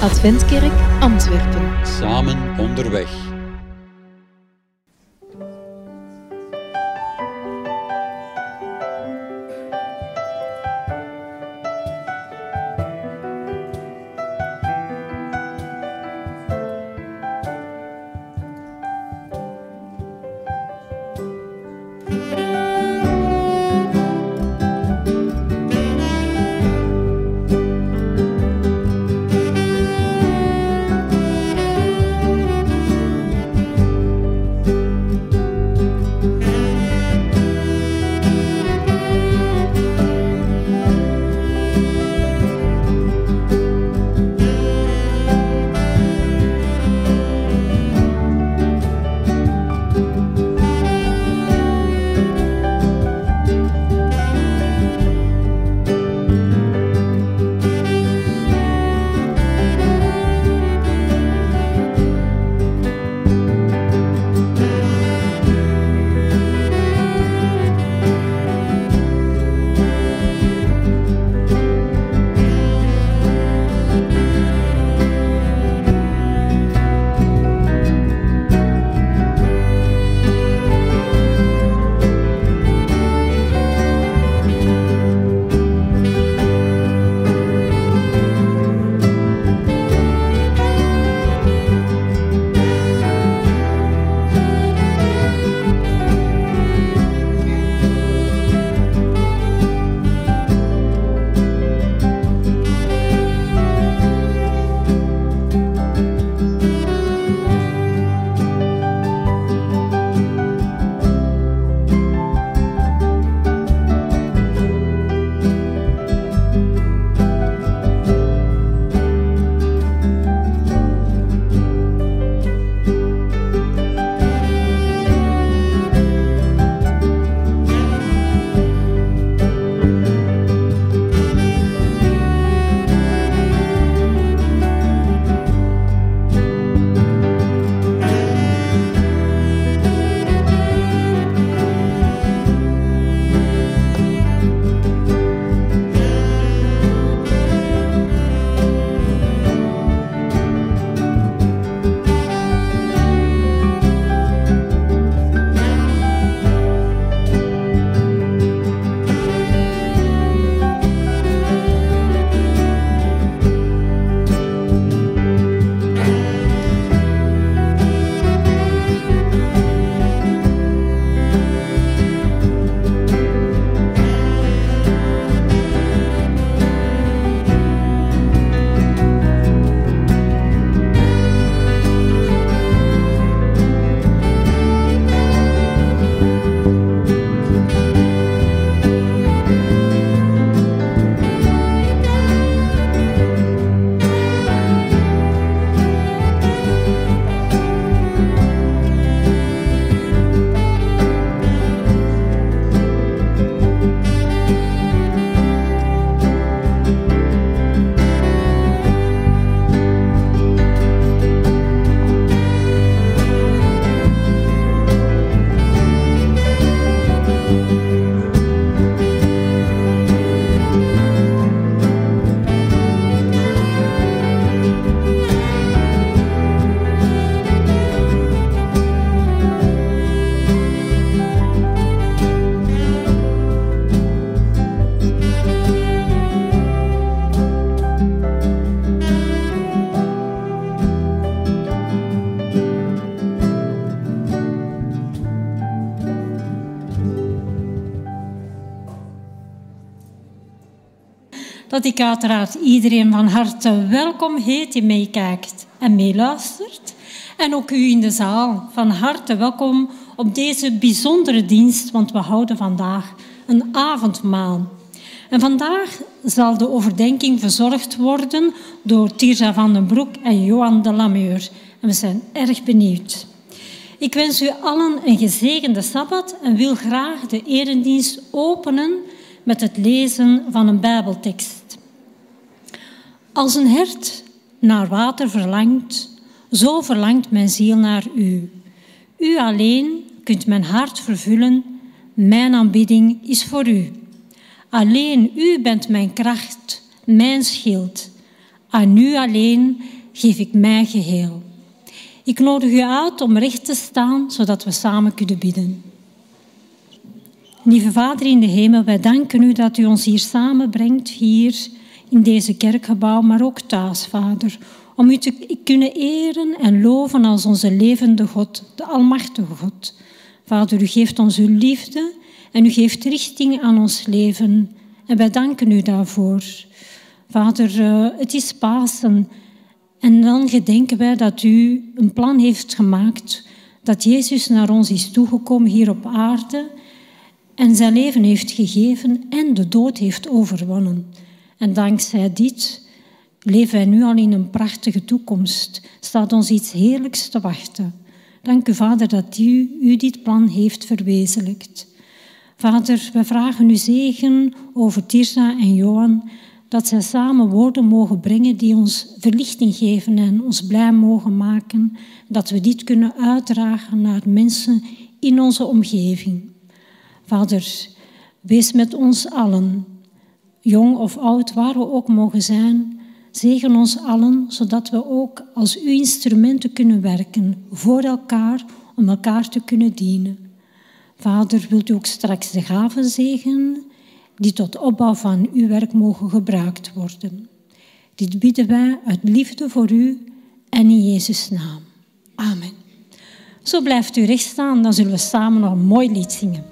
Adventkerk Antwerpen. Samen onderweg. Dat ik uiteraard iedereen van harte welkom heet die meekijkt en meeluistert. En ook u in de zaal van harte welkom op deze bijzondere dienst, want we houden vandaag een avondmaal. En vandaag zal de overdenking verzorgd worden door Tirza van den Broek en Johan de Lameur. En we zijn erg benieuwd. Ik wens u allen een gezegende Sabbat en wil graag de eredienst openen met het lezen van een Bijbeltekst. Als een hert naar water verlangt, zo verlangt mijn ziel naar u. U alleen kunt mijn hart vervullen, mijn aanbidding is voor u. Alleen u bent mijn kracht, mijn schild. Aan u alleen geef ik mij geheel. Ik nodig u uit om recht te staan, zodat we samen kunnen bidden. Lieve Vader in de hemel, wij danken u dat u ons hier samenbrengt, hier in deze kerkgebouw, maar ook thuis, Vader, om u te kunnen eren en loven als onze levende God, de Almachtige God. Vader, u geeft ons uw liefde en u geeft richting aan ons leven. En wij danken u daarvoor. Vader, eh, het is Pasen. En dan gedenken wij dat u een plan heeft gemaakt, dat Jezus naar ons is toegekomen hier op aarde en zijn leven heeft gegeven en de dood heeft overwonnen. En dankzij dit leven wij nu al in een prachtige toekomst. Staat ons iets heerlijks te wachten. Dank u, Vader, dat u, u dit plan heeft verwezenlijkt. Vader, we vragen u zegen over Tirza en Johan, dat zij samen woorden mogen brengen die ons verlichting geven en ons blij mogen maken, dat we dit kunnen uitdragen naar mensen in onze omgeving. Vader, wees met ons allen, jong of oud, waar we ook mogen zijn. Zegen ons allen, zodat we ook als uw instrumenten kunnen werken voor elkaar, om elkaar te kunnen dienen. Vader, wilt u ook straks de gaven zegen die tot opbouw van uw werk mogen gebruikt worden. Dit bidden wij uit liefde voor u en in Jezus' naam. Amen. Zo blijft u recht staan, dan zullen we samen nog een mooi lied zingen.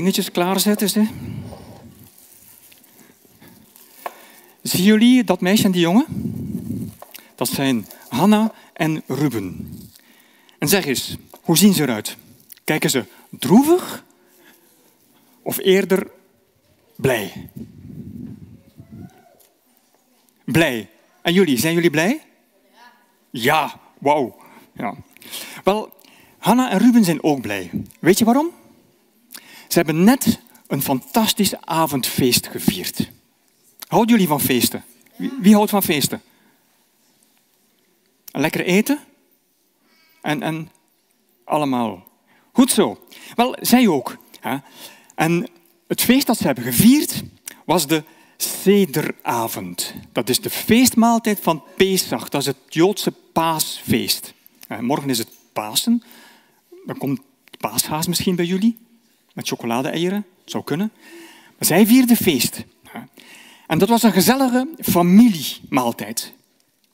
Dingetjes klaarzetten. Ze. Zien jullie dat meisje en die jongen? Dat zijn Hanna en Ruben. En zeg eens, hoe zien ze eruit? Kijken ze droevig of eerder blij? Blij. En jullie, zijn jullie blij? Ja, wauw. Ja. Wel, Hanna en Ruben zijn ook blij. Weet je waarom? Ze hebben net een fantastisch avondfeest gevierd. Houden jullie van feesten? Wie, houdt van feesten? Lekker eten? En, en allemaal. Goed zo. Wel, zij ook. Hè? En het feest dat ze hebben gevierd was de Sederavond. Dat is de feestmaaltijd van Pesach. Dat is het Joodse paasfeest. Morgen is het Pasen. Dan komt paashaas misschien bij jullie. Met chocolade-eieren. Zou kunnen. Maar zij vierden feest. En dat was een gezellige familiemaaltijd.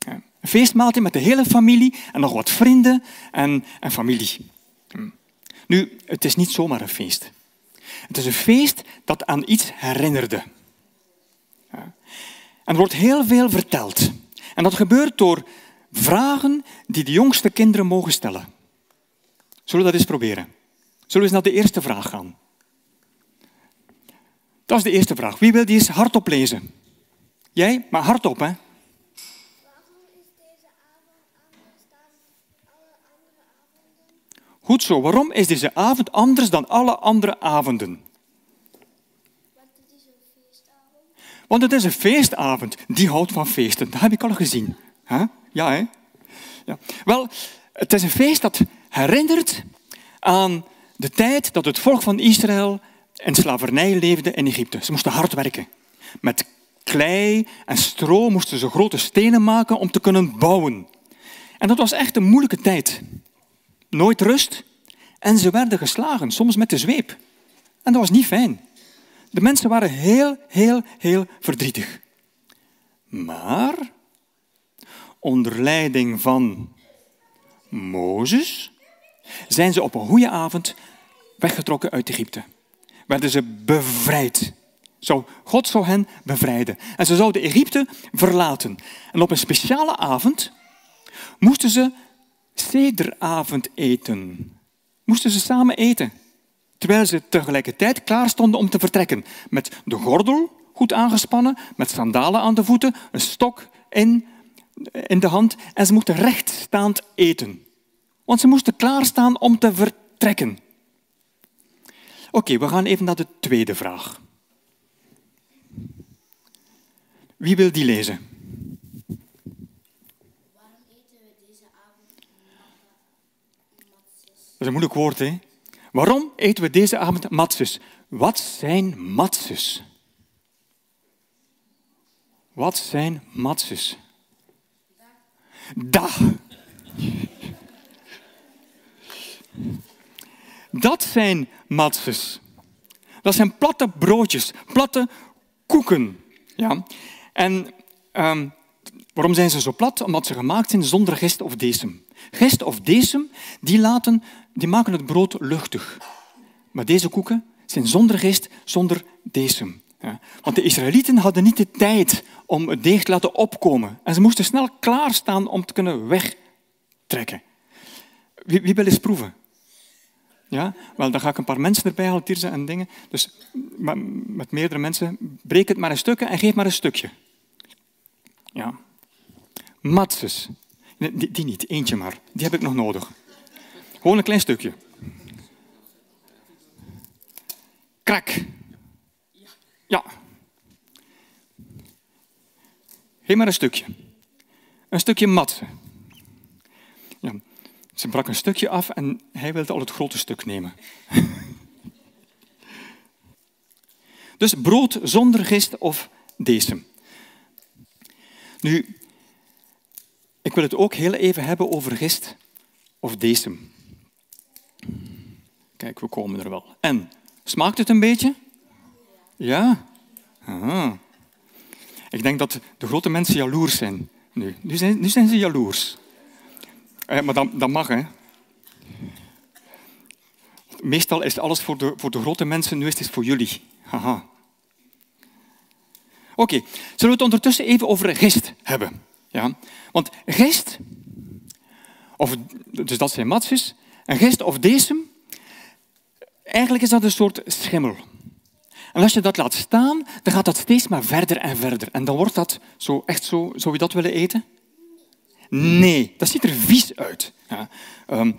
Een feestmaaltijd met de hele familie en nog wat vrienden en, en familie. Hm. Nu, het is niet zomaar een feest. Het is een feest dat aan iets herinnerde. En er wordt heel veel verteld. En dat gebeurt door vragen die de jongste kinderen mogen stellen. Zullen we dat eens proberen? Zullen we eens naar de eerste vraag gaan? Dat is de eerste vraag. Wie wil die eens hardop lezen? Jij? Maar hardop, hè? Goed zo. Waarom is deze avond anders dan alle andere avonden? Want het is een feestavond. Die houdt van feesten. Dat heb ik al gezien. Ja, hè? Ja. Wel, het is een feest dat herinnert aan de tijd dat het volk van Israël in slavernij leefde in Egypte. Ze moesten hard werken. Met klei en stro moesten ze grote stenen maken om te kunnen bouwen. En dat was echt een moeilijke tijd. Nooit rust. En ze werden geslagen, soms met de zweep. En dat was niet fijn. De mensen waren heel, heel, heel verdrietig. Maar onder leiding van Mozes zijn ze op een goede avond weggetrokken uit Egypte. Werden ze bevrijd. Zo, God zou hen bevrijden. En ze zouden Egypte verlaten. En op een speciale avond moesten ze sederavond eten. Moesten ze samen eten. Terwijl ze tegelijkertijd klaar stonden om te vertrekken. Met de gordel goed aangespannen, met sandalen aan de voeten, een stok in, in de hand. En ze moesten rechtstaand eten. Want ze moesten klaarstaan om te vertrekken. Oké, we gaan even naar de tweede vraag. Wie wil die lezen? Waarom eten we deze avond Dat is een moeilijk woord, hè? Waarom eten we deze avond matses? Wat zijn matses? Wat zijn matses? Da. Dat zijn matses. Dat zijn platte broodjes, platte koeken. Ja? En um, waarom zijn ze zo plat? Omdat ze gemaakt zijn zonder gist of decem. Gist of decem die, laten, die maken het brood luchtig. Maar deze koeken zijn zonder gist, zonder decem. Ja? Want de Israëlieten hadden niet de tijd om het deeg te laten opkomen. En ze moesten snel klaarstaan om te kunnen wegtrekken. Wie, wie wil eens proeven? Ja? Wel, dan ga ik een paar mensen erbij halen, tierzen en dingen. Dus met meerdere mensen, breek het maar een stukje en geef maar een stukje. Ja. Matses. Die, niet, eentje maar. Die heb ik nog nodig. Gewoon een klein stukje. Krak. Ja. Geef maar een stukje. Een stukje matse. Ze brak een stukje af en hij wilde al het grote stuk nemen. dus brood zonder gist of decem. Nu, ik wil het ook heel even hebben over gist of decem. Kijk, we komen er wel. En, smaakt het een beetje? Ja? Aha. Ik denk dat de grote mensen jaloers zijn nu. Nu zijn, nu zijn ze jaloers. Eh, maar dat, mag, hè. meestal is alles voor de, voor de grote mensen, nu is het voor jullie. Haha. Oké, zullen we het ondertussen even over gist hebben? Ja? Want gist, of, dus dat zijn matsjes, en gist of decem, eigenlijk is dat een soort schimmel. En als je dat laat staan, dan gaat dat steeds maar verder en verder. En dan wordt dat zo, echt zo, zou je dat willen eten? Nee, dat ziet er vies uit. Ja. Um,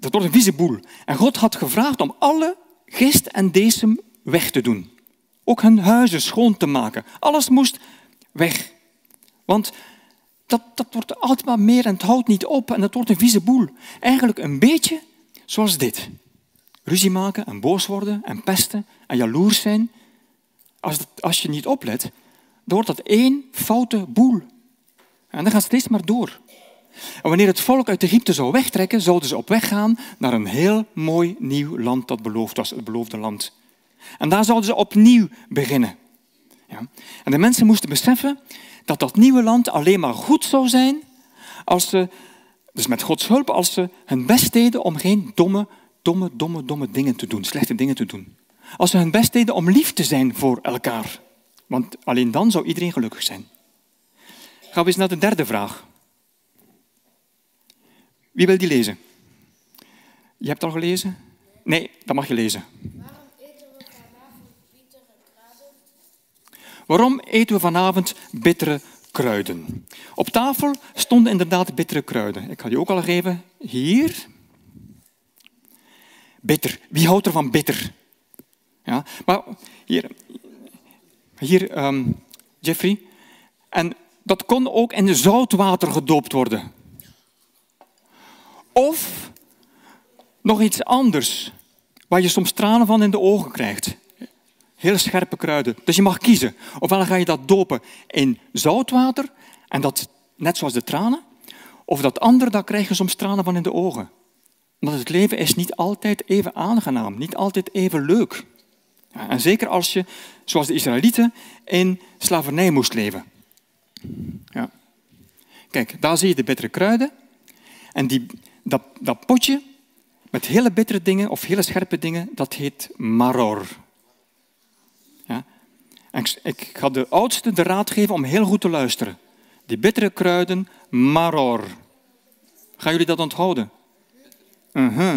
dat wordt een vieze boel. En God had gevraagd om alle gist en decem weg te doen. Ook hun huizen schoon te maken. Alles moest weg. Want dat, dat wordt altijd maar meer en het houdt niet op en het wordt een vieze boel. Eigenlijk een beetje zoals dit. Ruzie maken en boos worden en pesten en jaloers zijn. Als, als je niet oplet, dan wordt dat één foute boel. En dan gaat steeds maar door. En wanneer het volk uit Egypte zou wegtrekken, zouden ze op weg gaan naar een heel mooi nieuw land dat beloofd was, het beloofde land. En daar zouden ze opnieuw beginnen. Ja. En de mensen moesten beseffen dat dat nieuwe land alleen maar goed zou zijn als ze, dus met Gods hulp, als ze hun best deden om geen domme, domme, domme, domme dingen te doen, slechte dingen te doen. Als ze hun best deden om lief te zijn voor elkaar. Want alleen dan zou iedereen gelukkig zijn. Gaan we eens naar de derde vraag. Wie wil die lezen? Je hebt al gelezen? Nee, dat mag je lezen. Waarom eten we vanavond bittere kruiden? Op tafel stonden inderdaad bittere kruiden. Ik ga die ook al geven. Hier. Bitter. Wie houdt er van bitter? Ja, maar hier, hier um, Jeffrey. En dat kon ook in zoutwater gedoopt worden. Of nog iets anders, waar je soms tranen van in de ogen krijgt. Heel scherpe kruiden. Dus je mag kiezen. Ofwel ga je dat dopen in zoutwater, en dat net zoals de tranen. Of dat andere, daar krijg je soms tranen van in de ogen. Want het leven is niet altijd even aangenaam, niet altijd even leuk. En zeker als je, zoals de Israëlieten, in slavernij moest leven. Ja. Kijk, daar zie je de bittere kruiden. En die, dat, dat potje met hele bittere dingen of hele scherpe dingen, dat heet maror. Ja? Ik, ik ga de oudste de raad geven om heel goed te luisteren. Die bittere kruiden, maror. Gaan jullie dat onthouden? Uh.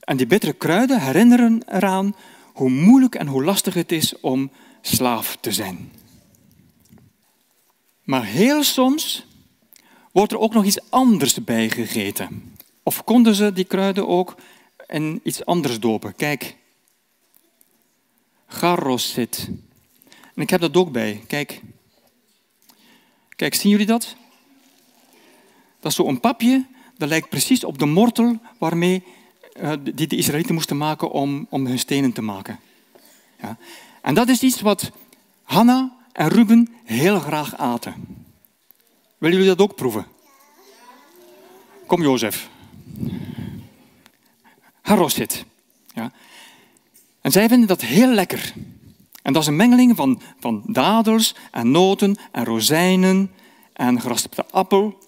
En die bittere kruiden herinneren eraan hoe moeilijk en hoe lastig het is om slaaf te zijn. Maar heel soms wordt er ook nog iets anders bij gegeten. Of konden ze die kruiden ook in iets anders dopen? Kijk, garrosit. En ik heb dat ook bij. Kijk. Kijk, zien jullie dat? Dat is zo'n papje, dat lijkt precies op de mortel waarmee uh, die de Israëlieten moesten maken om, om hun stenen te maken. Ja. En dat is iets wat Hanna en Ruben heel graag aten. Willen jullie dat ook proeven? Kom, Jozef. Harosit. Ja. En zij vinden dat heel lekker. En dat is een mengeling van, van dadels en noten en rozijnen en geraspte appel.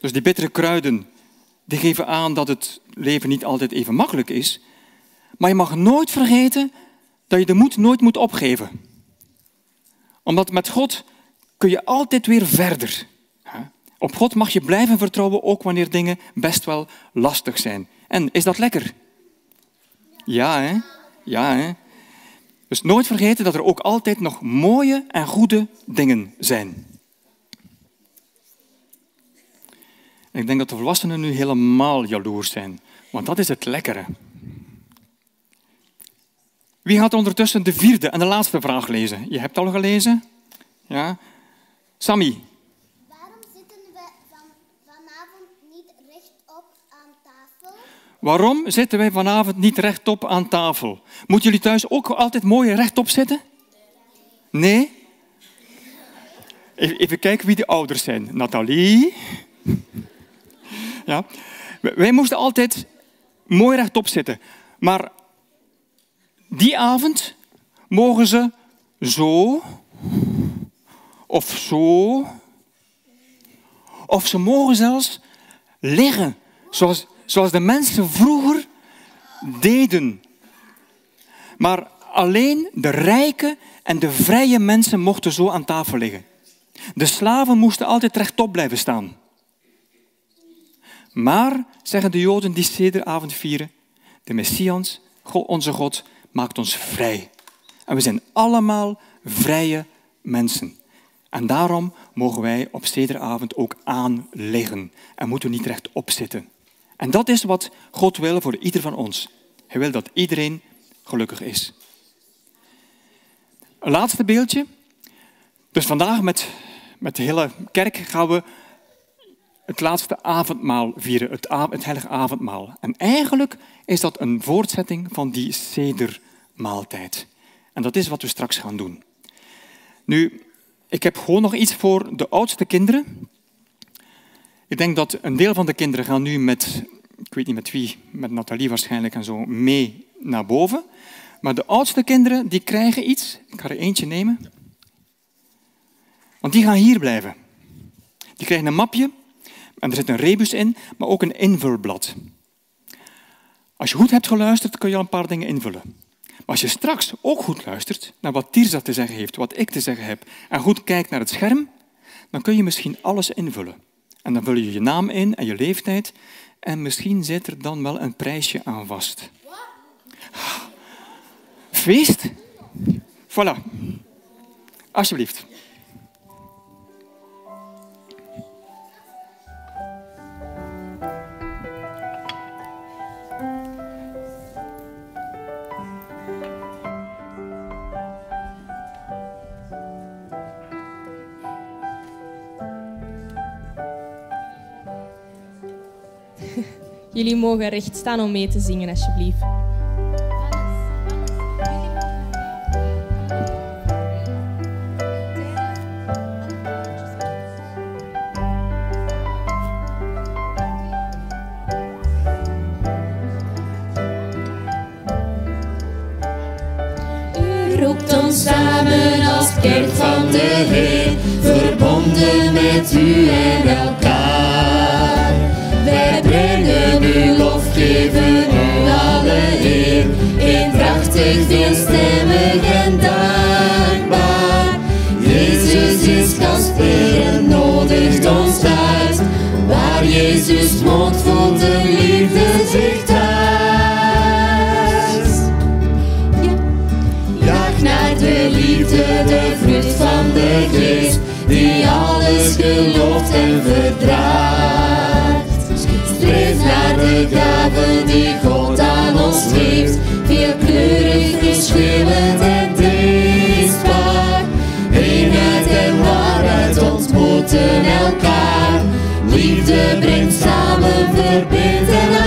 Dus die bittere kruiden die geven aan dat het leven niet altijd even makkelijk is. Maar je mag nooit vergeten dat je de moed nooit moet opgeven. Omdat met God kun je altijd weer verder. Op God mag je blijven vertrouwen, ook wanneer dingen best wel lastig zijn. En is dat lekker? Ja, hè? Ja, hè? Dus nooit vergeten dat er ook altijd nog mooie en goede dingen zijn. ik denk dat de volwassenen nu helemaal jaloers zijn, want dat is het lekkere. Wie gaat ondertussen de vierde en de laatste vraag lezen? Je hebt al gelezen? Ja? Sammy. Waarom zitten we van, vanavond niet rechtop aan tafel? Waarom zitten wij vanavond niet rechtop aan tafel? Moeten jullie thuis ook altijd mooi rechtop zitten? Nee? Even kijken wie de ouders zijn. Nathalie. Ja. Wij moesten altijd mooi rechtop zitten. Maar die avond mogen ze zo of zo. Of ze mogen zelfs liggen Zoals, zoals de mensen vroeger deden. Maar alleen de rijke en de vrije mensen mochten zo aan tafel liggen. De slaven moesten altijd rechtop blijven staan. Maar, zeggen de Joden die sederavond vieren, de Messias, onze God, maakt ons vrij. En we zijn allemaal vrije mensen. En daarom mogen wij op sederavond ook aanliggen en moeten niet rechtop zitten. En dat is wat God wil voor ieder van ons. Hij wil dat iedereen gelukkig is. Een laatste beeldje. Dus vandaag met, met de hele kerk gaan we het laatste avondmaal vieren, het, het heilige avondmaal. En eigenlijk is dat een voortzetting van die sedermaaltijd. En dat is wat we straks gaan doen. Nu, ik heb gewoon nog iets voor de oudste kinderen. Ik denk dat een deel van de kinderen gaan nu met, ik weet niet met wie, met Nathalie waarschijnlijk en zo, mee naar boven. Maar de oudste kinderen, die krijgen iets. Ik ga er eentje nemen. Want die gaan hier blijven. Die krijgen een mapje en er zit een rebus in, maar ook een invulblad. Als je goed hebt geluisterd, kun je al een paar dingen invullen. Als je straks ook goed luistert naar wat Tirza te zeggen heeft, wat ik te zeggen heb, en goed kijkt naar het scherm, dan kun je misschien alles invullen. En dan vul je je naam in en je leeftijd, en misschien zit er dan wel een prijsje aan vast. Feest? Voilà. Alsjeblieft. Jullie mogen recht staan om mee te zingen, alsjeblieft. Roept ons samen als kerk van de Heer, verbonden met u alles gelooft en verdraagt. Streef naar de gaven die God aan ons geeft, veelkleurig, verschillend en dienstbaar. Eenheid en waarheid ontmoeten elkaar, liefde brengt samen, verbindt en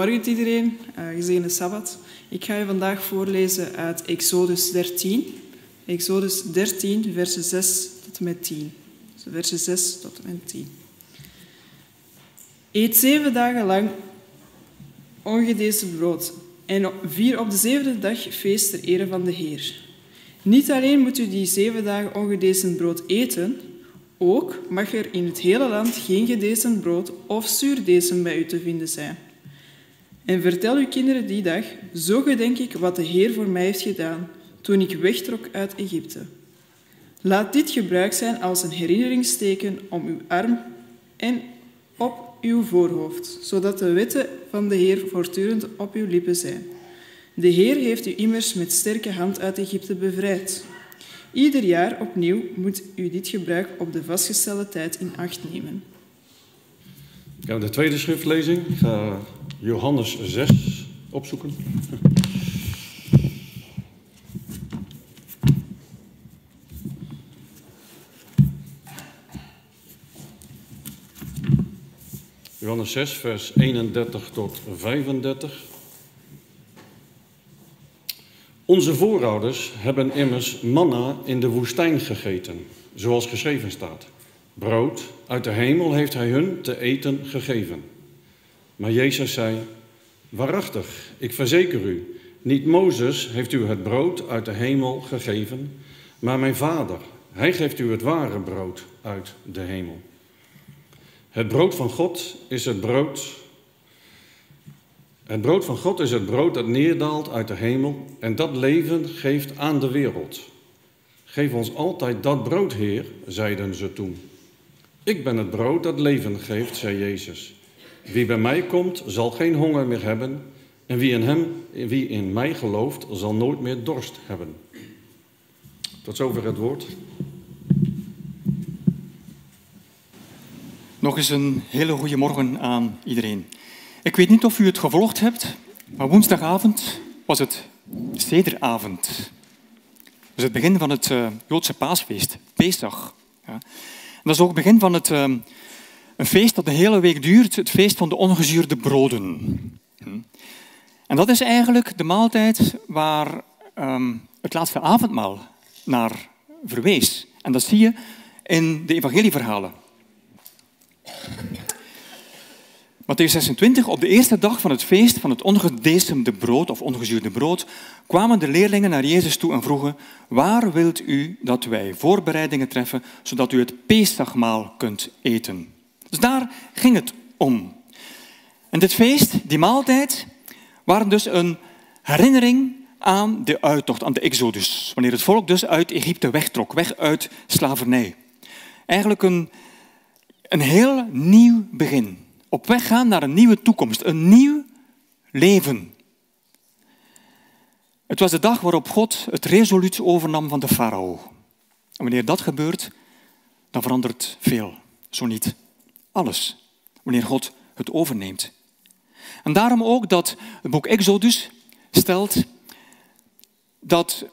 Goedemorgen iedereen, uh, gezegende Sabbat. Ik ga je vandaag voorlezen uit Exodus 13. Exodus 13, versen 6 tot en met 10. Dus versen 6 tot en met 10. Eet zeven dagen lang ongedezen brood en vier op de zevende dag feest ter ere van de Heer. Niet alleen moet u die zeven dagen ongedezen brood eten, ook mag er in het hele land geen gedezen brood of zuurdezen bij u te vinden zijn. En vertel uw kinderen die dag, zo gedenk ik wat de Heer voor mij heeft gedaan toen ik wegtrok uit Egypte. Laat dit gebruik zijn als een herinneringsteken om uw arm en op uw voorhoofd, zodat de wetten van de Heer voortdurend op uw lippen zijn. De Heer heeft u immers met sterke hand uit Egypte bevrijd. Ieder jaar opnieuw moet u dit gebruik op de vastgestelde tijd in acht nemen. De tweede schriftlezing. Ik ga Johannes 6 opzoeken. Johannes 6, vers 31 tot 35. Onze voorouders hebben immers manna in de woestijn gegeten, zoals geschreven staat. Brood uit de hemel heeft hij hun te eten gegeven. Maar Jezus zei: Waarachtig, ik verzeker u, niet Mozes heeft u het brood uit de hemel gegeven, maar mijn Vader, hij geeft u het ware brood uit de hemel. Het brood van God is het brood. Het brood van God is het brood dat neerdaalt uit de hemel en dat leven geeft aan de wereld. Geef ons altijd dat brood, Heer, zeiden ze toen. Ik ben het brood dat leven geeft, zei Jezus. Wie bij mij komt, zal geen honger meer hebben. En wie in, hem, wie in mij gelooft, zal nooit meer dorst hebben. Tot zover het woord. Nog eens een hele goede morgen aan iedereen. Ik weet niet of u het gevolgd hebt, maar woensdagavond was het Sederavond. Dus het begin van het uh, Joodse paasfeest, Pesach. Ja. dat is ook het begin van het, uh, een feest dat de hele week duurt, het feest van de ongezuurde broden. Hm. En dat is eigenlijk de maaltijd waar um, het laatste avondmaal naar verwees. En dat zie je in de evangelieverhalen. Matthäus 26, op de eerste dag van het feest van het ongedecemde brood of ongezuurde brood, kwamen de leerlingen naar Jezus toe en vroegen, waar wilt u dat wij voorbereidingen treffen, zodat u het Pesachmaal kunt eten? Dus daar ging het om. En dit feest, die maaltijd, waren dus een herinnering aan de uittocht, aan de exodus. Wanneer het volk dus uit Egypte wegtrok, weg uit slavernij. Eigenlijk een, een heel nieuw begin. Op weg gaan naar een nieuwe toekomst, een nieuw leven. Het was de dag waarop God het resoluut overnam van de farao. En wanneer dat gebeurt, dan verandert veel. Zo niet alles. Wanneer God het overneemt. En daarom ook dat het boek Exodus stelt dat.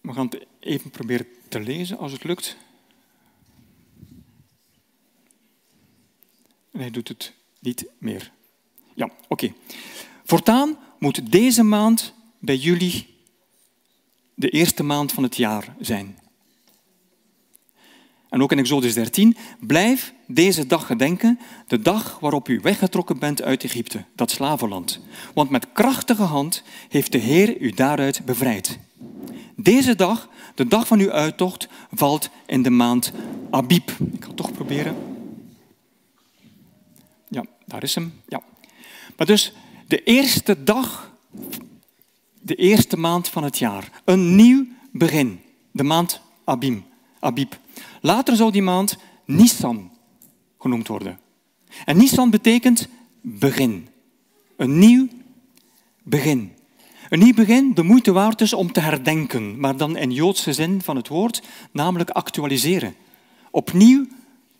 We gaan het even proberen te lezen als het lukt. Hij doet het niet meer. Ja, oké. Voortaan moet deze maand bij jullie de eerste maand van het jaar zijn. En ook in Exodus 13, blijf deze dag gedenken, de dag waarop u weggetrokken bent uit Egypte, dat slavenland. Want met krachtige hand heeft de Heer u daaruit bevrijd. Deze dag, de dag van uw uittocht, valt in de maand Abib. Ik ga het toch proberen. Ja, daar is hem. Ja. Maar dus de eerste dag, de eerste maand van het jaar. Een nieuw begin. De maand Abim, Abib. Later zou die maand Nissan genoemd worden. En Nissan betekent begin. Een nieuw begin. Een nieuw begin, de moeite waard is om te herdenken, maar dan in Joodse zin van het woord, namelijk actualiseren. Opnieuw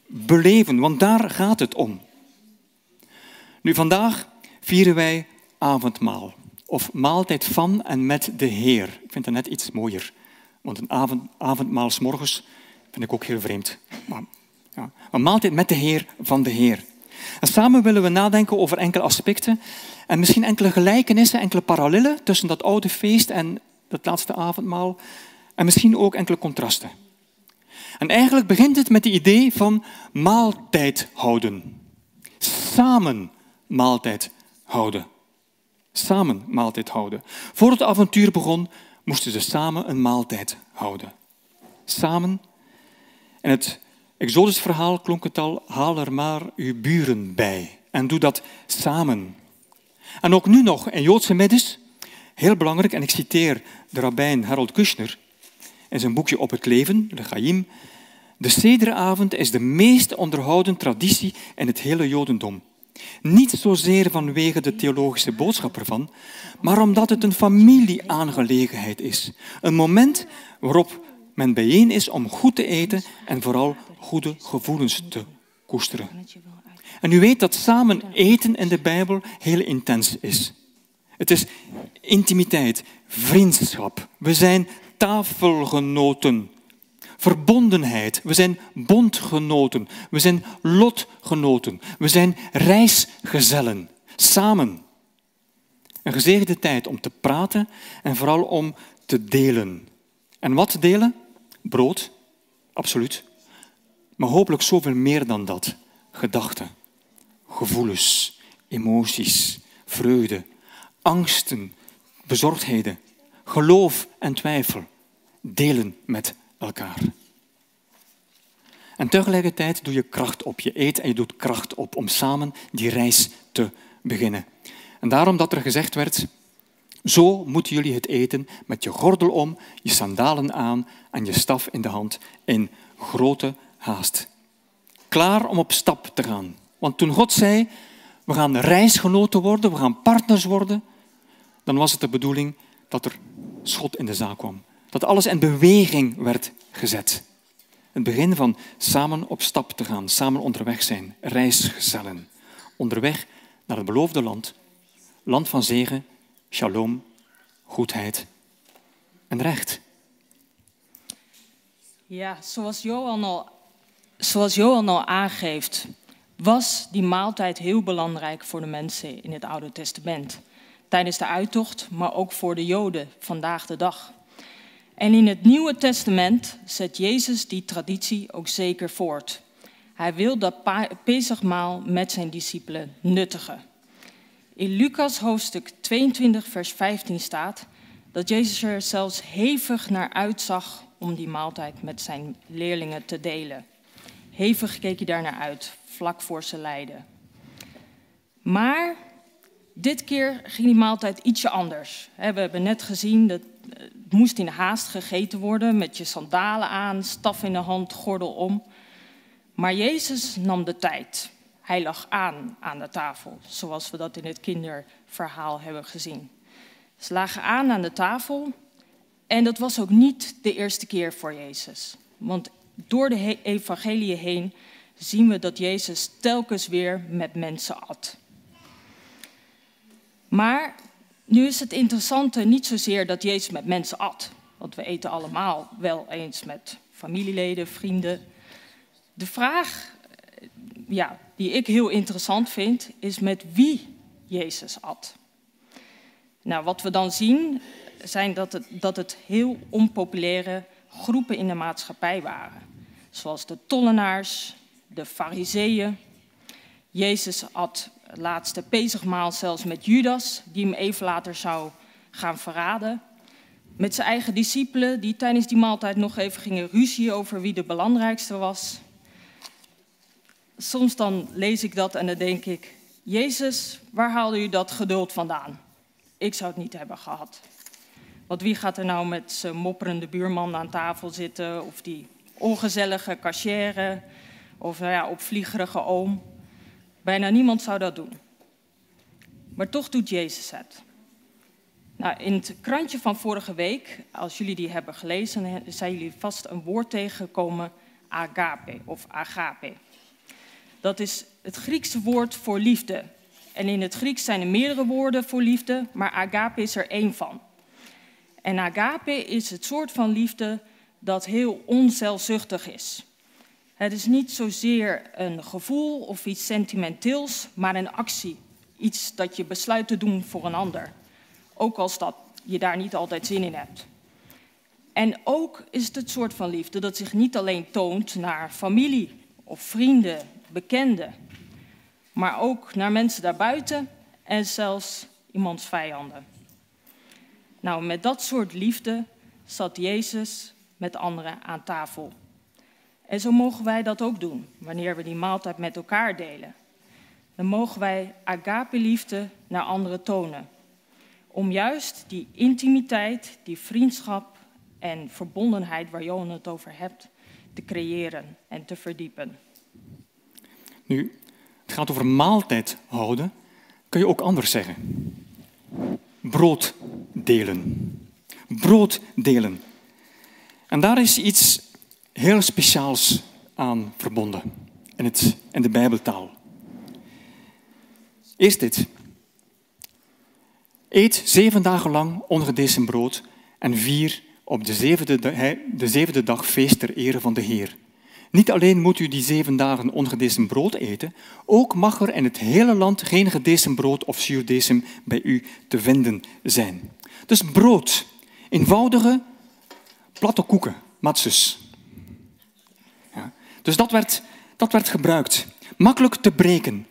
beleven, want daar gaat het om. Nu, vandaag vieren wij avondmaal. Of maaltijd van en met de Heer. Ik vind dat net iets mooier. Want een avond, avondmaal morgens vind ik ook heel vreemd. Maar, ja, maar maaltijd met de Heer van de Heer. En samen willen we nadenken over enkele aspecten en misschien enkele gelijkenissen, enkele parallellen tussen dat oude feest en het laatste avondmaal en misschien ook enkele contrasten. En eigenlijk begint het met het idee van maaltijd houden. Samen maaltijd houden. Samen maaltijd houden. Voor het avontuur begon, moesten ze samen een maaltijd houden. Samen. En het Exodus-verhaal klonk het al, haal er maar uw buren bij. En doe dat samen. En ook nu nog in Joodse middens, heel belangrijk, en ik citeer de rabbijn Harold Kushner in zijn boekje Op het leven, de Chaim, de sederavond is de meest onderhouden traditie in het hele Jodendom. Niet zozeer vanwege de theologische boodschap ervan, maar omdat het een familieaangelegenheid is. Een moment waarop men bijeen is om goed te eten en vooral goede gevoelens te koesteren. En u weet dat samen eten in de Bijbel heel intens is. Het is intimiteit, vriendschap. We zijn tafelgenoten. Verbondenheid. We zijn bondgenoten. We zijn lotgenoten. We zijn reisgezellen. Samen. Een gezegende tijd om te praten en vooral om te delen. En wat delen? Brood, absoluut. Maar hopelijk zoveel meer dan dat. Gedachten, gevoelens, emoties, vreugde, angsten, bezorgdheden, geloof en twijfel. Delen met elkaar. En tegelijkertijd doe je kracht op. Je eet en je doet kracht op om samen die reis te beginnen. En daarom dat er gezegd werd, zo moeten jullie het eten met je gordel om, je sandalen aan en je staf in de hand in grote haast. Klaar om op stap te gaan. Want toen God zei, we gaan reisgenoten worden, we gaan partners worden, dan was het de bedoeling dat er schot in de zaak kwam. Dat alles in beweging werd gezet. Het begin van samen op stap te gaan, samen onderweg zijn, reisgezellen. Onderweg naar het beloofde land, land van zegen, shalom, goedheid en recht. Ja, zoals Johan al, zoals Johan al aangeeft, was die maaltijd heel belangrijk voor de mensen in het Oude Testament. Tijdens de uittocht, maar ook voor de Joden vandaag de dag. En in het Nieuwe Testament zet Jezus die traditie ook zeker voort. Hij wil dat Pesachmaal met zijn discipelen nuttigen. In Lucas hoofdstuk 22, vers 15 staat dat Jezus er zelfs hevig naar uitzag om die maaltijd met zijn leerlingen te delen. Hevig keek hij daar naar uit, vlak voor zijn lijden. Maar dit keer ging die maaltijd ietsje anders. We hebben net gezien dat het moest in haast gegeten worden met je sandalen aan, staf in de hand, gordel om. Maar Jezus nam de tijd. Hij lag aan aan de tafel, zoals we dat in het kinderverhaal hebben gezien. Ze lagen aan aan de tafel en dat was ook niet de eerste keer voor Jezus. Want door de evangelie heen zien we dat Jezus telkens weer met mensen at. Maar nu is het interessante niet zozeer dat Jezus met mensen at. Want we eten allemaal wel eens met familieleden, vrienden. De vraag ja, die ik heel interessant vind, is met wie Jezus at. Nou, wat we dan zien, zijn dat het, dat het heel onpopulaire groepen in de maatschappij waren. Zoals de tollenaars, de fariseeën. Jezus at laatste Pesachmaal zelfs met Judas, die hem even later zou gaan verraden. Met zijn eigen discipelen, die tijdens die maaltijd nog even gingen ruzie over wie de belangrijkste was. Soms dan lees ik dat en dan denk ik, Jezus, waar haalde u dat geduld vandaan? Ik zou het niet hebben gehad. Want wie gaat er nou met zijn mopperende buurman aan tafel zitten, of die ongezellige cashier, of nou ja, opvliegerige oom? Bijna niemand zou dat doen. Maar toch doet Jezus het. Nou, in het krantje van vorige week, als jullie die hebben gelezen, zijn jullie vast een woord tegengekomen, agape of agape. Dat is het Griekse woord voor liefde. En in het Grieks zijn er meerdere woorden voor liefde, maar agape is er één van. En agape is het soort van liefde dat heel onzelfzuchtig is. Het is niet zozeer een gevoel of iets sentimenteels, maar een actie. Iets dat je besluit te doen voor een ander. Ook als dat je daar niet altijd zin in hebt. En ook is het het soort van liefde dat zich niet alleen toont naar familie of vrienden, bekenden, maar ook naar mensen daarbuiten en zelfs iemands vijanden. Nou, met dat soort liefde zat Jezus met anderen aan tafel. En zo mogen wij dat ook doen wanneer we die maaltijd met elkaar delen. Dan mogen wij agape-liefde naar anderen tonen. Om juist die intimiteit, die vriendschap en verbondenheid waar Johan het over hebt, te creëren en te verdiepen. Nu, het gaat over maaltijd houden, kun je ook anders zeggen. Brood delen. Brood delen. En daar is iets heel speciaals aan verbonden in, het, in de Bijbeltaal. Eerst dit. Eet zeven dagen lang ongedezen brood en vier op de zevende, de zevende dag feest ter ere van de Heer. Niet alleen moet u die zeven dagen ongedezen brood eten, ook mag er in het hele land geen gedezen brood of zuurdesem bij u te vinden zijn. Dus brood, eenvoudige, platte koeken, matses. Ja. Dus dat werd, dat werd gebruikt. Makkelijk te breken.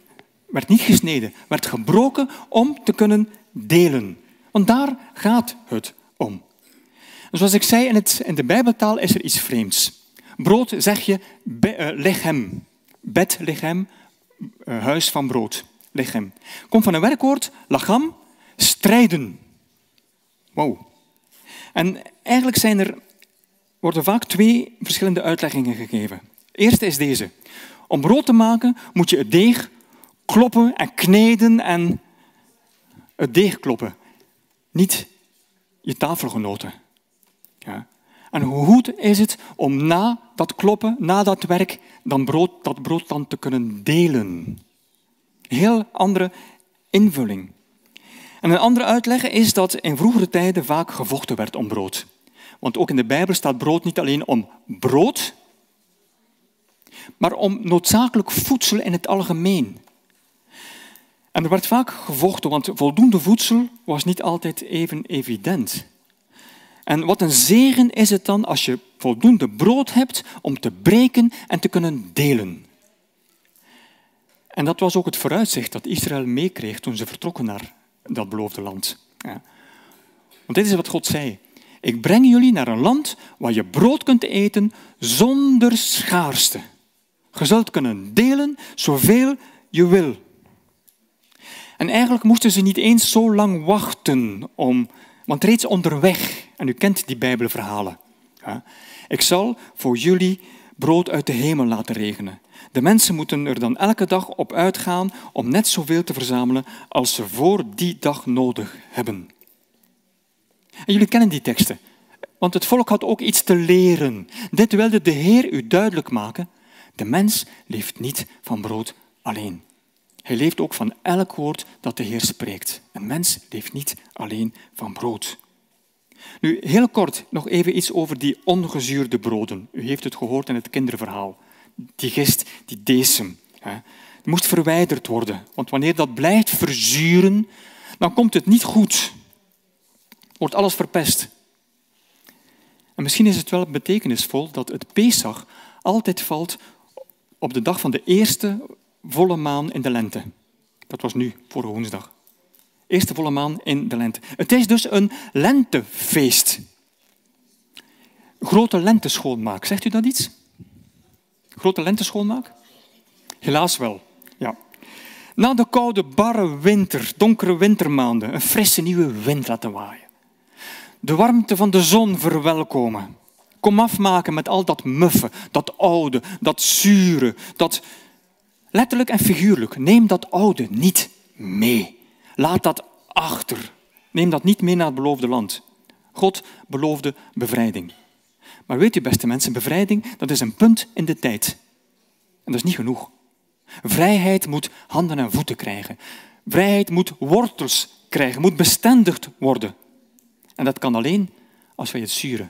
Werd niet gesneden, werd gebroken om te kunnen delen. Want daar gaat het om. zoals ik zei, in, het, in de Bijbeltaal is er iets vreemds. Brood zeg je be, uh. Bed, lichem, uh, huis van brood. Komt van een werkwoord, lacham, strijden. Wow. En eigenlijk zijn er, worden vaak twee verschillende uitleggingen gegeven. Eerste is deze. Om brood te maken moet je het deeg kloppen en kneden en het deeg kloppen. Niet je tafelgenoten. Ja. En hoe goed is het om na dat kloppen, na dat werk, dan brood, dat brood dan te kunnen delen. Heel andere invulling. En een andere uitleg is dat in vroegere tijden vaak gevochten werd om brood. Want ook in de Bijbel staat brood niet alleen om brood, maar om noodzakelijk voedsel in het algemeen. En er werd vaak gevochten, want voldoende voedsel was niet altijd even evident. En wat een zegen is het dan als je voldoende brood hebt om te breken en te kunnen delen. En dat was ook het vooruitzicht dat Israël meekreeg toen ze vertrokken naar dat beloofde land. Ja. Want dit is wat God zei. Ik breng jullie naar een land waar je brood kunt eten zonder schaarste. Je zult kunnen delen zoveel je wil. En eigenlijk moesten ze niet eens zo lang wachten om, want reeds onderweg, en u kent die Bijbelverhalen. Ik zal voor jullie brood uit de hemel laten regenen. De mensen moeten er dan elke dag op uitgaan om net zoveel te verzamelen als ze voor die dag nodig hebben. En jullie kennen die teksten, want het volk had ook iets te leren. Dit wilde de Heer u duidelijk maken. De mens leeft niet van brood alleen. Hij leeft ook van elk woord dat de Heer spreekt. Een mens leeft niet alleen van brood. Nu, heel kort nog even iets over die ongezuurde broden. U heeft het gehoord in het kinderverhaal die gist, die decem. Hè, moest verwijderd worden. Want wanneer dat blijft verzuren, dan komt het niet goed. Wordt alles verpest. En misschien is het wel betekenisvol dat het Pesach altijd valt op de dag van de eerste volle maan in de lente. Dat was nu, vorige woensdag. Eerste volle maan in de lente. Het is dus een lentefeest. Grote lenteschoonmaak, zegt u dat iets? Grote lenteschoonmaak? Helaas wel, ja. Na de koude, barre winter, donkere wintermaanden, een frisse nieuwe wind laten waaien. De warmte van de zon verwelkomen. Kom afmaken met al dat muffe, dat oude, dat zure, dat letterlijk en figuurlijk. Neem dat oude niet mee. Laat dat achter. Neem dat niet mee naar het beloofde land. God beloofde bevrijding. Maar weet u, beste mensen, bevrijding dat is een punt in de tijd. En dat is niet genoeg. Vrijheid moet handen en voeten krijgen. Vrijheid moet wortels krijgen, moet bestendigd worden. En dat kan alleen als wij het zure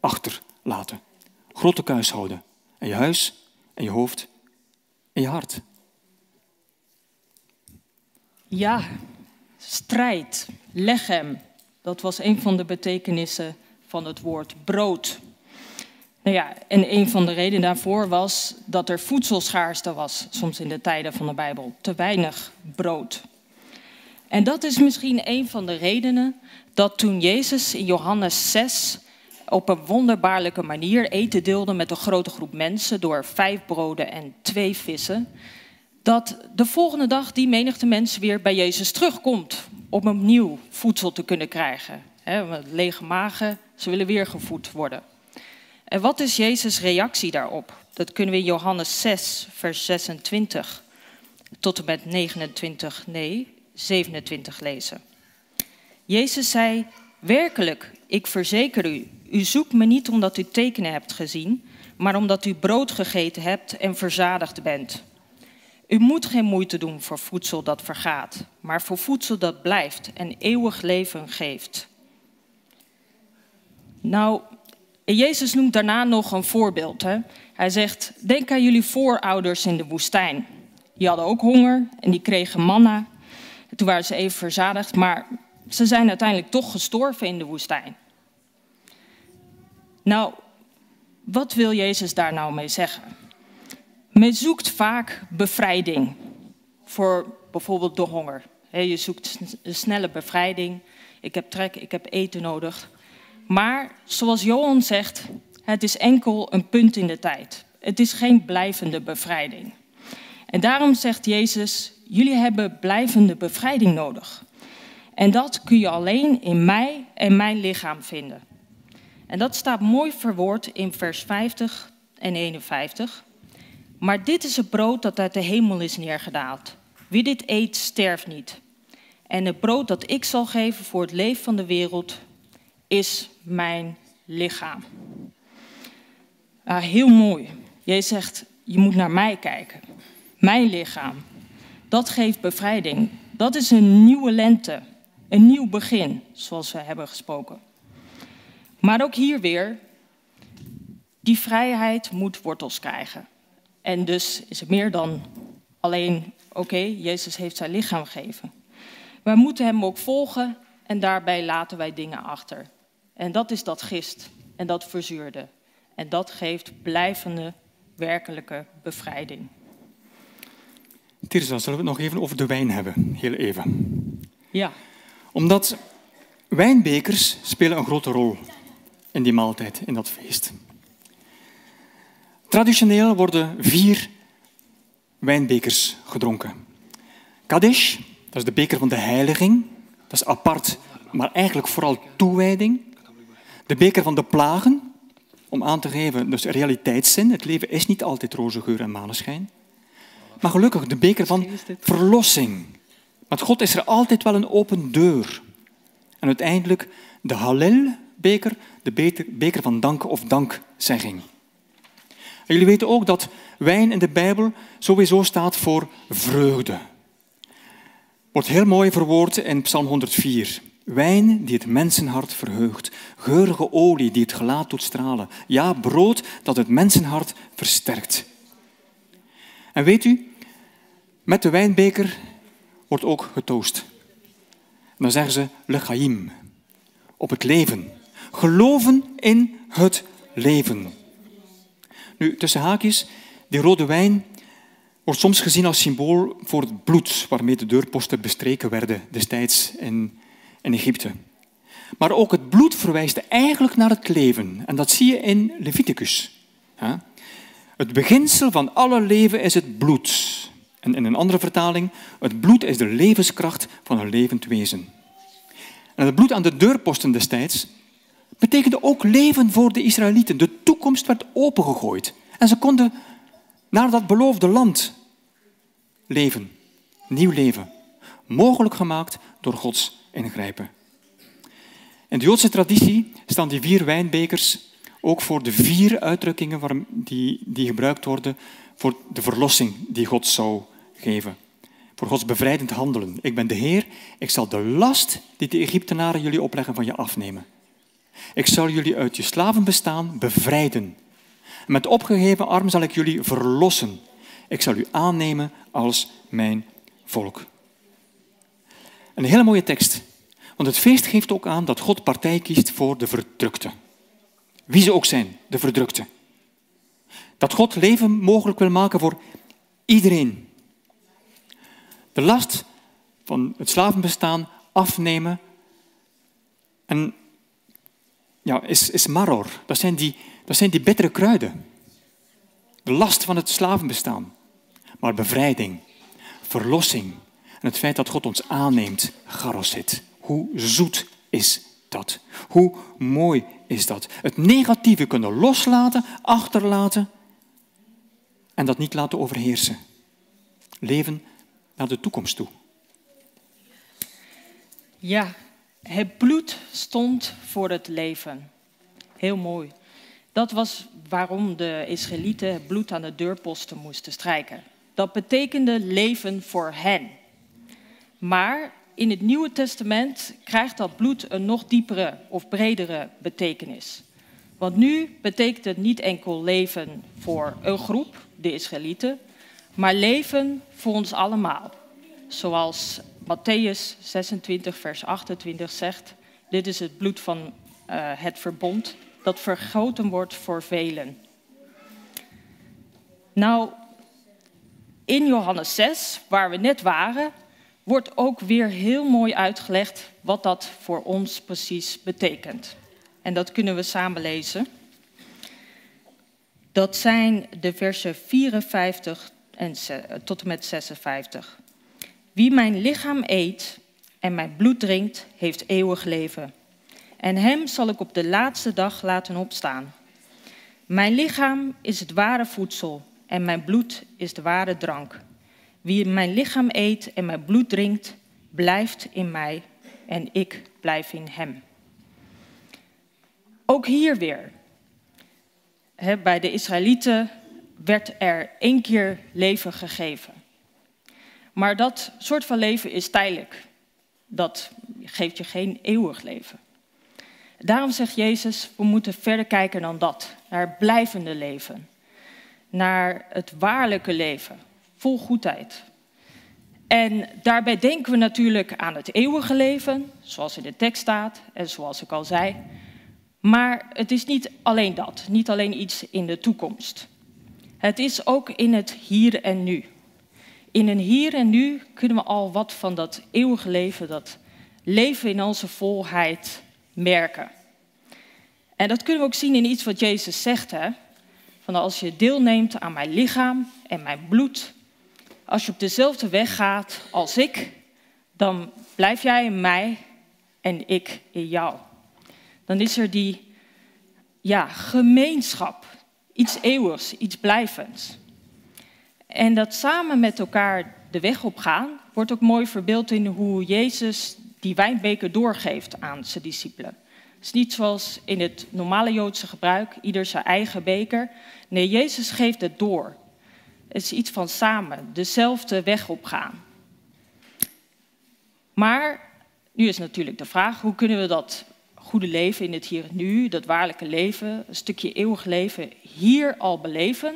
achterlaten. Grote kuis houden. En je huis en je hoofd en je hart. Ja, strijd, lechem. Dat was een van de betekenissen van het woord brood. Nou ja, en een van de redenen daarvoor was dat er voedselschaarste was, soms in de tijden van de Bijbel. Te weinig brood. En dat is misschien een van de redenen dat toen Jezus in Johannes 6 op een wonderbaarlijke manier eten deelde met een grote groep mensen door vijf broden en twee vissen, dat de volgende dag die menigte mensen weer bij Jezus terugkomt om opnieuw voedsel te kunnen krijgen. He, lege magen, ze willen weer gevoed worden. En wat is Jezus' reactie daarop? Dat kunnen we in Johannes 6, vers 26 tot en met 29, nee, 27 lezen. Jezus zei, werkelijk, ik verzeker u, u zoekt me niet omdat u tekenen hebt gezien, maar omdat u brood gegeten hebt en verzadigd bent. U moet geen moeite doen voor voedsel dat vergaat, maar voor voedsel dat blijft en eeuwig leven geeft. Nou, Jezus noemt daarna nog een voorbeeld. Hè? Hij zegt, denk aan jullie voorouders in de woestijn. Die hadden ook honger en die kregen manna. Toen waren ze even verzadigd, maar ze zijn uiteindelijk toch gestorven in de woestijn. Nou, wat wil Jezus daar nou mee zeggen? Men zoekt vaak bevrijding voor bijvoorbeeld de honger. Je zoekt snelle bevrijding. Ik heb trek, ik heb eten nodig. Maar zoals Johan zegt, het is enkel een punt in de tijd. Het is geen blijvende bevrijding. En daarom zegt Jezus, jullie hebben blijvende bevrijding nodig. En dat kun je alleen in mij en mijn lichaam vinden. En dat staat mooi verwoord in vers 50 en 51. Maar dit is het brood dat uit de hemel is neergedaald. Wie dit eet, sterft niet. En het brood dat ik zal geven voor het leven van de wereld is mijn lichaam. Ah, heel mooi. Jij zegt, je moet naar mij kijken. Mijn lichaam. Dat geeft bevrijding. Dat is een nieuwe lente. Een nieuw begin, zoals we hebben gesproken. Maar ook hier weer, die vrijheid moet wortels krijgen. En dus is het meer dan alleen, oké, Jezus heeft zijn lichaam gegeven. Wij moeten hem ook volgen en daarbij laten wij dingen achter. En dat is dat gist en dat verzuurde. En dat geeft blijvende, werkelijke bevrijding. Tirza, zullen we het nog even over de wijn hebben? Heel even. Ja. Omdat wijnbekers spelen een grote rol in die maaltijd, in dat feest. Traditioneel worden vier wijnbekers gedronken. Kadesh, dat is de beker van de heiliging. Dat is apart, maar eigenlijk vooral toewijding. De beker van de plagen, om aan te geven, dus realiteitszin. Het leven is niet altijd roze geur en maneschijn. Maar gelukkig de beker van verlossing. Met God is er altijd wel een open deur. En uiteindelijk de Hallel-beker, de beker van dank of dankzegging. Jullie weten ook dat wijn in de Bijbel sowieso staat voor vreugde. Wordt heel mooi verwoord in Psalm 104. Wijn die het mensenhart verheugt, geurige olie die het gelaat doet stralen, ja, brood dat het mensenhart versterkt. En weet u, met de wijnbeker wordt ook getoost. Dan zeggen ze lechaim, op het leven. Geloven in het leven. Nu, tussen haakjes, die rode wijn wordt soms gezien als symbool voor het bloed waarmee de deurposten bestreken werden destijds in, in Egypte. Maar ook het bloed verwijst eigenlijk naar het leven. En dat zie je in Leviticus. Het beginsel van alle leven is het bloed. En in een andere vertaling, het bloed is de levenskracht van een levend wezen. En het bloed aan de deurposten destijds betekende ook leven voor de Israëlieten. De toekomst werd opengegooid. En ze konden naar dat beloofde land leven. Nieuw leven. Mogelijk gemaakt door Gods ingrijpen. In de Joodse traditie staan die vier wijnbekers ook voor de vier uitdrukkingen die, die gebruikt worden voor de verlossing die God zou geven. Voor Gods bevrijdend handelen. Ik ben de Heer, ik zal de last die de Egyptenaren jullie opleggen van je afnemen. Ik zal jullie uit je slavenbestaan bevrijden. En met opgeheven arm zal ik jullie verlossen. Ik zal u aannemen als mijn volk. Een hele mooie tekst. Want het feest geeft ook aan dat God partij kiest voor de verdrukte. Wie ze ook zijn, de verdrukte. Dat God leven mogelijk wil maken voor iedereen. De last van het slavenbestaan afnemen en ja, is, is maror. Dat zijn, die, dat zijn die bittere kruiden. De last van het slavenbestaan. Maar bevrijding, verlossing en het feit dat God ons aanneemt, garosit. Hoe zoet is dat? Hoe mooi is dat? Het negatieve kunnen loslaten, achterlaten en dat niet laten overheersen. Leven naar de toekomst toe. Ja, het bloed stond voor het leven. Heel mooi. Dat was waarom de Israëlieten het bloed aan de deurposten moesten strijken. Dat betekende leven voor hen. Maar in het Nieuwe Testament krijgt dat bloed een nog diepere of bredere betekenis. Want nu betekent het niet enkel leven voor een groep, de Israëlieten, maar leven voor ons allemaal. Zoals Matthäus 26, vers 28 zegt, dit is het bloed van uh, het verbond dat vergoten wordt voor velen. Nou, in Johannes 6, waar we net waren, wordt ook weer heel mooi uitgelegd wat dat voor ons precies betekent. En dat kunnen we samen lezen. Dat zijn de versen 54 en tot en met 56. Wie mijn lichaam eet en mijn bloed drinkt, heeft eeuwig leven. En hem zal ik op de laatste dag laten opstaan. Mijn lichaam is het ware voedsel en mijn bloed is de ware drank. Wie mijn lichaam eet en mijn bloed drinkt, blijft in mij en ik blijf in hem. Ook hier weer. bij de Israëlieten werd er één keer leven gegeven. Maar dat soort van leven is tijdelijk. Dat geeft je geen eeuwig leven. Daarom zegt Jezus, we moeten verder kijken dan dat. Naar het blijvende leven. Naar het waarlijke leven. Vol goedheid. En daarbij denken we natuurlijk aan het eeuwige leven, zoals in de tekst staat en zoals ik al zei. Maar het is niet alleen dat, niet alleen iets in de toekomst. Het is ook in het hier en nu. In een hier en nu kunnen we al wat van dat eeuwige leven, dat leven in onze volheid, merken. En dat kunnen we ook zien in iets wat Jezus zegt. Hè? Van als je deelneemt aan mijn lichaam en mijn bloed, als je op dezelfde weg gaat als ik, dan blijf jij in mij en ik in jou. Dan is er die ja, gemeenschap, iets eeuwigs, iets blijvends. En dat samen met elkaar de weg op gaan, wordt ook mooi verbeeld in hoe Jezus die wijnbeker doorgeeft aan zijn discipelen. Het is niet zoals in het normale Joodse gebruik, ieder zijn eigen beker. Nee, Jezus geeft het door. Het is iets van samen, dezelfde weg op gaan. Maar nu is natuurlijk de vraag, hoe kunnen we dat goede leven in het hier en nu, dat waarlijke leven, een stukje eeuwig leven, hier al beleven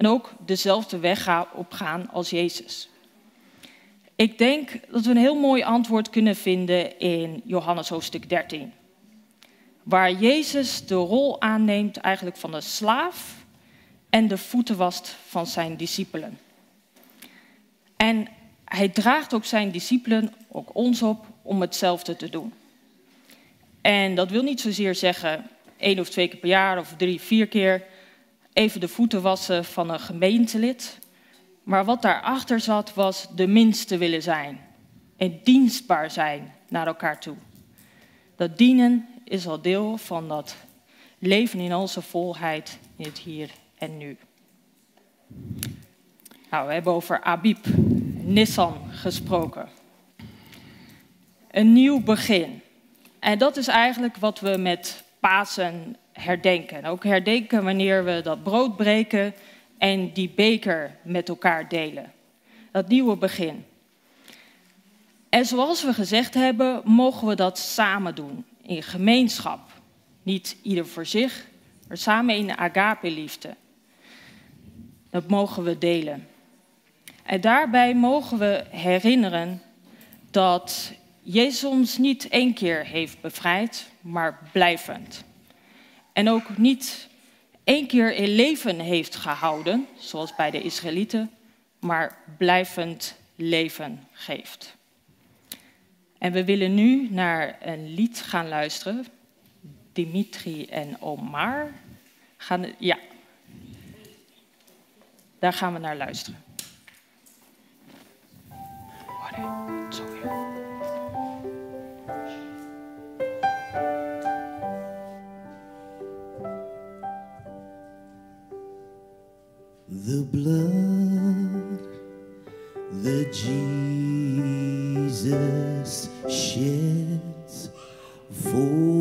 en ook dezelfde weg opgaan als Jezus? Ik denk dat we een heel mooi antwoord kunnen vinden in Johannes hoofdstuk 13. Waar Jezus de rol aanneemt eigenlijk van de slaaf en de voeten wast van zijn discipelen. En hij draagt ook zijn discipelen, ook ons op, om hetzelfde te doen. En dat wil niet zozeer zeggen één of twee keer per jaar of drie, vier keer even de voeten wassen van een gemeentelid. Maar wat daarachter zat was de minste willen zijn en dienstbaar zijn naar elkaar toe. Dat dienen is al deel van dat leven in onze volheid in het hier en nu. Nou, we hebben over Abib, Nissan gesproken. Een nieuw begin. En dat is eigenlijk wat we met Pasen herdenken. Ook herdenken wanneer we dat brood breken en die beker met elkaar delen. Dat nieuwe begin. En zoals we gezegd hebben, mogen we dat samen doen, in gemeenschap. Niet ieder voor zich, maar samen in agape-liefde. Dat mogen we delen. En daarbij mogen we herinneren dat Jezus ons niet één keer heeft bevrijd, maar blijvend en ook niet één keer in leven heeft gehouden, zoals bij de Israëlieten, maar blijvend leven geeft. En we willen nu naar een lied gaan luisteren. Dimitri en Omar gaan. Ja, daar gaan we naar luisteren. Sorry. The blood the Jesus sheds for